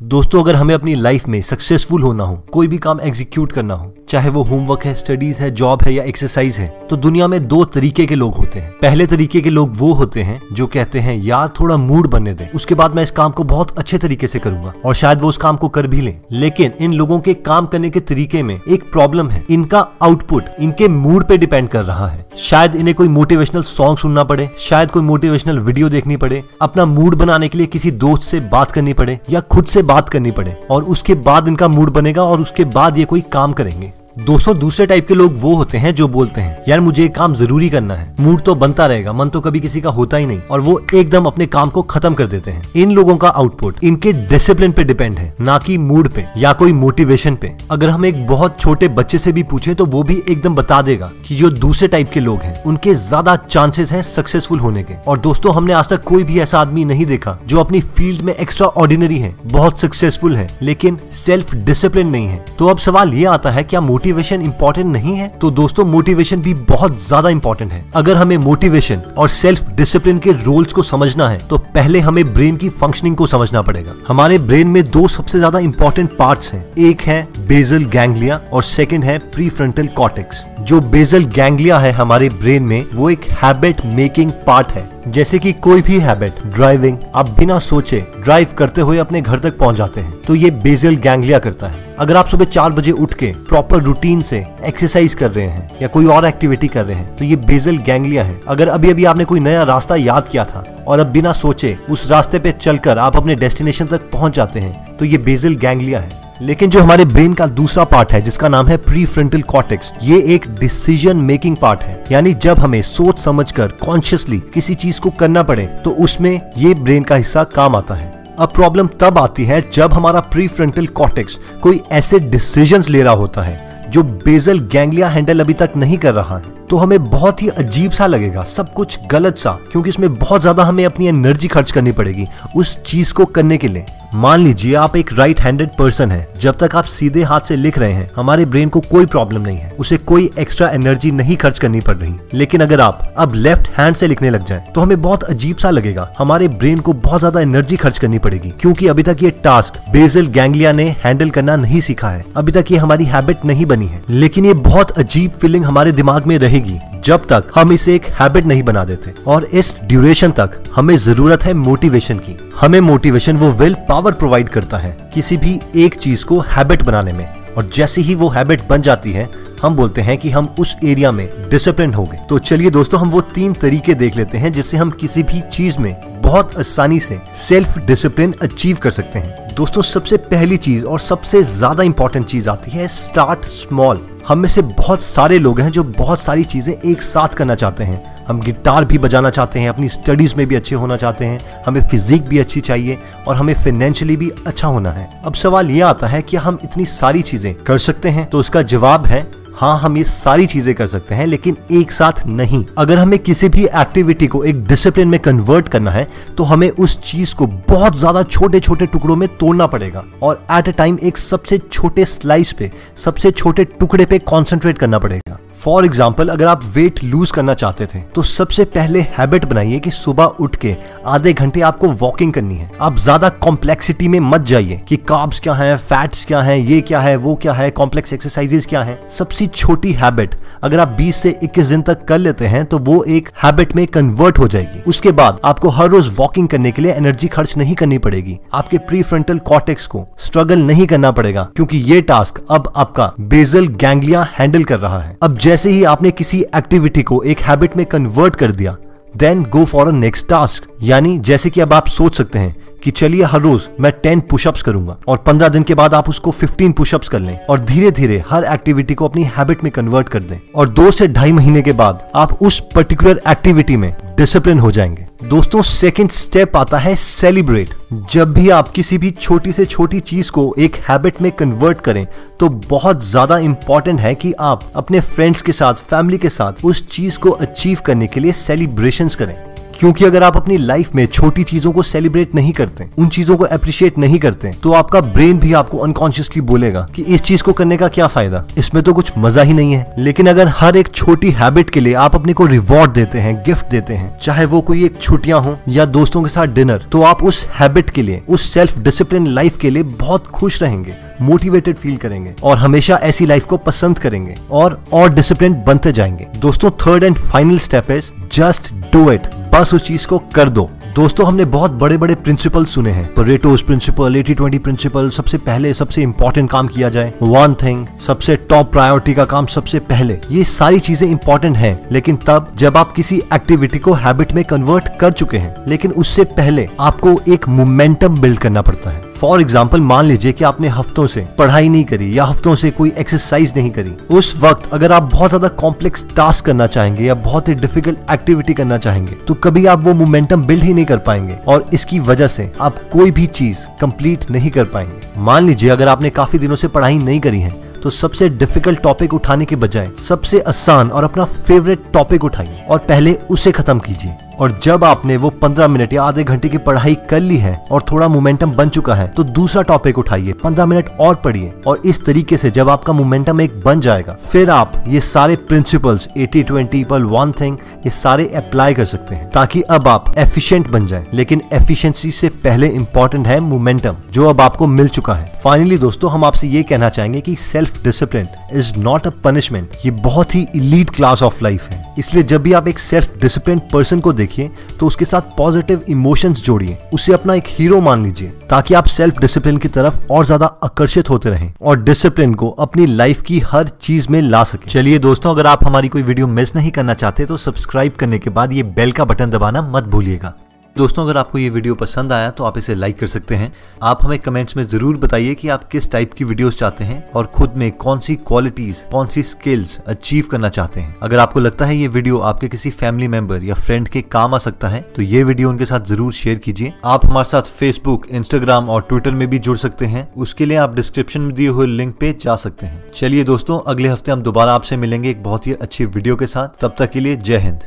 दोस्तों, अगर हमें अपनी लाइफ में सक्सेसफुल होना हो, कोई भी काम एग्जीक्यूट करना हो चाहे वो होमवर्क है स्टडीज़ है जॉब है या एक्सरसाइज है तो दुनिया में दो तरीके के लोग होते हैं। पहले तरीके के लोग वो होते हैं जो कहते हैं, यार, थोड़ा मूड बनने दें। उसके बाद मैं इस काम को बहुत अच्छे तरीके से करूँगा और शायद वो उस काम को कर भी लें। लेकिन इन लोगों के काम करने के तरीके में एक प्रॉब्लम है। इनका आउटपुट इनके मूड पे डिपेंड कर रहा है। शायद इन्हें कोई मोटिवेशनल सॉन्ग सुनना पड़े, शायद कोई मोटिवेशनल वीडियो देखनी पड़े, अपना मूड बनाने के लिए किसी दोस्त से बात करनी पड़े या खुद से बात करनी पड़े और उसके बाद इनका मूड बनेगा और उसके बाद ये कोई काम करेंगे। दोस्तों, दूसरे टाइप के लोग वो होते हैं जो बोलते हैं, यार, मुझे काम ज़रूरी करना है। मूड तो बनता रहेगा, मन तो कभी किसी का होता ही नहीं, और वो एकदम अपने काम को खत्म कर देते हैं। इन लोगों का आउटपुट इनके डिसिप्लिन पे डिपेंड है, ना कि मूड पे या कोई मोटिवेशन पे। अगर हम एक बहुत छोटे बच्चे से भी पूछे तो वो भी एकदम बता देगा की जो दूसरे टाइप के लोग हैं, उनके ज़्यादा चांसेस है सक्सेसफुल होने के। और दोस्तों, हमने आज तक कोई भी ऐसा आदमी नहीं देखा जो अपनी फ़ील्ड में एक्स्ट्रा ऑर्डिनरी है, बहुत सक्सेसफुल है, लेकिन सेल्फ डिसिप्लिन नहीं है। तो अब सवाल ये आता है, क्या मोटिवेशन इंपॉर्टेंट नहीं है तो दोस्तों मोटिवेशन भी बहुत ज़्यादा इंपॉर्टेंट है। अगर हमें मोटिवेशन और सेल्फ डिसिप्लिन के रोल्स को समझना है तो पहले हमें ब्रेन की फंक्शनिंग को समझना पड़ेगा। हमारे ब्रेन में दो सबसे ज़्यादा इंपॉर्टेंट पार्ट्स हैं। एक है बेजल गैंग्लिया और सेकंड है प्री फ्रंटल कॉटेक्स जो बेजल गैंग्लिया है हमारे ब्रेन में, वो एक हैबिट मेकिंग पार्ट है। जैसे कि कोई भी हैबिट ड्राइविंग आप बिना सोचे ड्राइव करते हुए अपने घर तक पहुँच जाते हैं तो ये बेजल गैंग्लिया करता है। अगर आप सुबह चार बजे उठ के प्रॉपर रूटीन से एक्सरसाइज कर रहे हैं या कोई और एक्टिविटी कर रहे हैं तो ये बेजल गैंग्लिया है। अगर अभी अभी आपने कोई नया रास्ता याद किया था और अब बिना सोचे उस रास्ते पे चलकर आप अपने डेस्टिनेशन तक पहुँच जाते हैं तो ये बेजल गैंग्लिया है। लेकिन जो हमारे ब्रेन का दूसरा पार्ट है, जिसका नाम है प्री फ्रंटल कॉटेक्स ये एक डिसीज़न मेकिंग पार्ट है। यानी जब हमें सोच समझकर कॉन्शियसली किसी चीज़ को करना पड़े तो उसमें ये ब्रेन का हिस्सा काम आता है। अब प्रॉब्लम तब आती है जब हमारा प्री फ्रंटल कॉटेक्स कोई ऐसे डिसीज़न ले रहा होता है, जो बेजल गैंगलिया हैंडल अभी तक नहीं कर रहा है। तो हमें बहुत ही अजीब सा लगेगा, सब कुछ गलत सा, क्योंकि इसमें बहुत ज़्यादा हमें अपनी एनर्जी खर्च करनी पड़ेगी उस चीज़ को करने के लिए। मान लीजिए आप एक राइट हैंडेड पर्सन है। जब तक आप सीधे हाथ से लिख रहे हैं, हमारे ब्रेन को कोई प्रॉब्लम नहीं है। उसे कोई एक्स्ट्रा एनर्जी नहीं खर्च करनी पड़ रही। लेकिन अगर आप अब लेफ़्ट हैंड से लिखने लग जाए तो हमें बहुत अजीब सा लगेगा। हमारे ब्रेन को बहुत ज़्यादा एनर्जी खर्च करनी पड़ेगी। क्योंकि अभी तक ये टास्क बेजल गैंगलिया ने हैंडल करना नहीं सीखा है। अभी तक ये हमारी हैबिट नहीं बनी है। लेकिन ये बहुत अजीब फीलिंग हमारे दिमाग में रहेगी। जब तक हम इसे एक हैबिट नहीं बना देते और इस ड्यूरेशन तक हमें ज़रूरत है मोटिवेशन की। हमें मोटिवेशन वो विल पावर प्रोवाइड करता है किसी भी एक चीज़ को हैबिट बनाने में। और जैसे ही वो हैबिट बन जाती है, हम बोलते हैं कि हम उस एरिया में डिसिप्लिन हो गए तो चलिए दोस्तों, हम वो तीन तरीके देख लेते हैं जिससे हम किसी भी चीज़ में बहुत आसानी से सेल्फ डिसिप्लिन अचीव कर सकते हैं। दोस्तों, सबसे पहली चीज़ और सबसे ज़्यादा इंपॉर्टेंट चीज़ आती है स्टार्ट स्मॉल हम में से बहुत सारे लोग हैं जो बहुत सारी चीज़ें एक साथ करना चाहते हैं। हम गिटार भी बजाना चाहते हैं, अपनी स्टडीज़ में भी अच्छे होना चाहते हैं, हमें फिजिक भी अच्छी चाहिए और हमें फाइनेंशियली भी अच्छा होना है। अब सवाल ये आता है कि हम इतनी सारी चीज़ें कर सकते हैं? तो उसका जवाब है हाँ हम ये सारी चीज़ें कर सकते हैं, लेकिन एक साथ नहीं। अगर हमें किसी भी एक्टिविटी को एक डिसिप्लिन में कन्वर्ट करना है तो हमें उस चीज़ को बहुत ज़्यादा छोटे छोटे टुकड़ों में तोड़ना पड़ेगा और एट अ टाइम एक सबसे छोटे स्लाइस पे, सबसे छोटे टुकड़े पे कॉन्सेंट्रेट करना पड़ेगा। फॉर एग्ज़ाम्पल अगर आप वेट लूज करना चाहते थे तो सबसे पहले हैबिट बनाइए कि सुबह उठ के आधे घंटे आपको वॉकिंग करनी है। आप ज़्यादा कॉम्प्लेक्सिटी में मत जाइए कि कार्ब्स क्या है फैट्स क्या है, ये क्या है, वो क्या है कॉम्प्लेक्स एक्सरसाइजेस क्या है। सबसे छोटी हैबिट अगर आप 20 से 21 दिन तक कर लेते हैं तो वो एक हैबिट में कन्वर्ट हो जाएगी। उसके बाद आपको हर रोज वॉकिंग करने के लिए एनर्जी खर्च नहीं करनी पड़ेगी। आपके प्री फ्रंटल कॉटेक्स को स्ट्रगल नहीं करना पड़ेगा, क्योंकि ये टास्क अब आपका बेजल गैंगलिया हैंडल कर रहा है। अब जैसे ही आपने किसी एक्टिविटी को एक हैबिट में कन्वर्ट कर दिया then go for a next task यानी जैसे कि अब आप सोच सकते हैं कि चलिए हर रोज मैं टेन पुशअप्स करूँगा और पंद्रह दिन के बाद आप उसको फिफ्टीन पुशअप्स कर लें और धीरे धीरे हर एक्टिविटी को अपनी हैबिट में कन्वर्ट कर दें और दो से ढाई महीने के बाद आप उस पर्टिकुलर एक्टिविटी में डिसिप्लिन हो जाएँगे। दोस्तों सेकंड स्टेप आता है सेलिब्रेट जब भी आप किसी भी छोटी से छोटी चीज़ को एक हैबिट में कन्वर्ट करें तो बहुत ज़्यादा इंपॉर्टेंट है कि आप अपने फ्रेंड्स के साथ फैमिली के साथ उस चीज़ को अचीव करने के लिए सेलिब्रेशन करें। क्योंकि अगर आप अपनी लाइफ में छोटी चीज़ों को सेलिब्रेट नहीं करते, उन चीज़ों को अप्रिशिएट नहीं करते तो आपका ब्रेन भी आपको अनकॉन्शियसली बोलेगा कि इस चीज़ को करने का क्या फ़ायदा। इसमें तो कुछ मज़ा ही नहीं है। लेकिन अगर हर एक छोटी हैबिट के लिए आप अपने को रिवॉर्ड देते हैं गिफ्ट देते हैं, चाहे वो कोई एक छुट्टियाँ हो या दोस्तों के साथ डिनर तो आप उस हैबिट के लिए, उस सेल्फ डिसिप्लिन लाइफ के लिए बहुत खुश रहेंगे मोटिवेटेड फील करेंगे और हमेशा ऐसी लाइफ को पसंद करेंगे और और डिसिप्लिन बनते जाएँगे। दोस्तों third and final step is just do it बस उस चीज़ को कर दो। दोस्तों, हमने बहुत बड़े बड़े प्रिंसिपल सुने हैं। Pareto's principle eighty twenty principle सबसे पहले, सबसे इंपॉर्टेंट काम किया जाए। वन थिंग सबसे टॉप प्रायोरिटी का काम सबसे पहले। ये सारी चीज़ें इंपॉर्टेंट हैं, लेकिन तब जब आप किसी एक्टिविटी को हैबिट में कन्वर्ट कर चुके हैं, लेकिन उससे पहले आपको एक मोमेंटम बिल्ड करना पड़ता है। फॉर एग्ज़ाम्पल मान लीजिए कि आपने हफ्तों से पढ़ाई नहीं करी या हफ्तों से कोई एक्सरसाइज नहीं करी। उस वक्त अगर आप बहुत ज़्यादा कॉम्प्लेक्स टास्क करना चाहेंगे या बहुत ही डिफ़िकल्ट एक्टिविटी करना चाहेंगे तो कभी आप वो मोमेंटम बिल्ड ही नहीं कर पाएँगे और इसकी वजह से आप कोई भी चीज़ कंप्लीट नहीं कर पाएँगे। मान लीजिए अगर आपने काफ़ी दिनों से पढ़ाई नहीं करी है तो सबसे डिफ़िकल्ट टॉपिक उठाने के बजाय सबसे आसान और अपना फेवरेट टॉपिक उठाइए और पहले उसे खत्म कीजिए। और जब आपने वो पंद्रह मिनट या आधे घंटे की पढ़ाई कर ली है और थोड़ा मोमेंटम बन चुका है तो दूसरा टॉपिक उठाइए, पंद्रह मिनट और पढ़िए। और इस तरीके से जब आपका मोमेंटम एक बन जाएगा, फिर आप ये सारे प्रिंसिपल्स एटी ट्वेंटी पर वन थिंग ये सारे अप्लाई कर सकते हैं, ताकि अब आप एफिशिएंट बन जाए। लेकिन एफिशिएंसी से पहले इंपॉर्टेंट है मोमेंटम जो अब आपको मिल चुका है। फाइनली दोस्तों, हम आपसे ये कहना चाहेंगे कि self discipline is not a punishment ये बहुत ही इलीड क्लास ऑफ़ लाइफ है। इसलिए जब भी आप एक सेल्फ डिसिप्लिन पर्सन को देखिए तो उसके साथ पॉजिटिव इमोशंस जोड़िए। उसे अपना एक हीरो मान लीजिए, ताकि आप सेल्फ डिसिप्लिन की तरफ़ और ज़्यादा आकर्षित होते रहें और डिसिप्लिन को अपनी लाइफ की हर चीज़ में ला सके। चलिए दोस्तों, अगर आप हमारी कोई वीडियो मिस नहीं करना चाहते तो सब्सक्राइब करने के बाद ये बेल का बटन दबाना मत भूलिएगा। दोस्तों, अगर आपको ये वीडियो पसंद आया तो आप इसे लाइक कर सकते हैं। आप हमें कमेंट्स में ज़रूर बताइए कि आप किस टाइप की वीडियोस चाहते हैं और खुद में कौन सी क्वालिटीज कौन सी स्किल्स अचीव करना चाहते हैं। अगर आपको लगता है ये वीडियो आपके किसी फैमिली मेंबर या फ्रेंड के काम आ सकता है तो ये वीडियो उनके साथ ज़रूर शेयर कीजिए। आप हमारे साथ फेसबुक इंस्टाग्राम और ट्विटर में भी जुड़ सकते हैं। उसके लिए आप डिस्क्रिप्शन में दिए हुए लिंक पे जा सकते हैं। चलिए दोस्तों, अगले हफ़्ते हम दोबारा आपसे मिलेंगे एक बहुत ही अच्छी वीडियो के साथ। तब तक के लिए जय हिंद।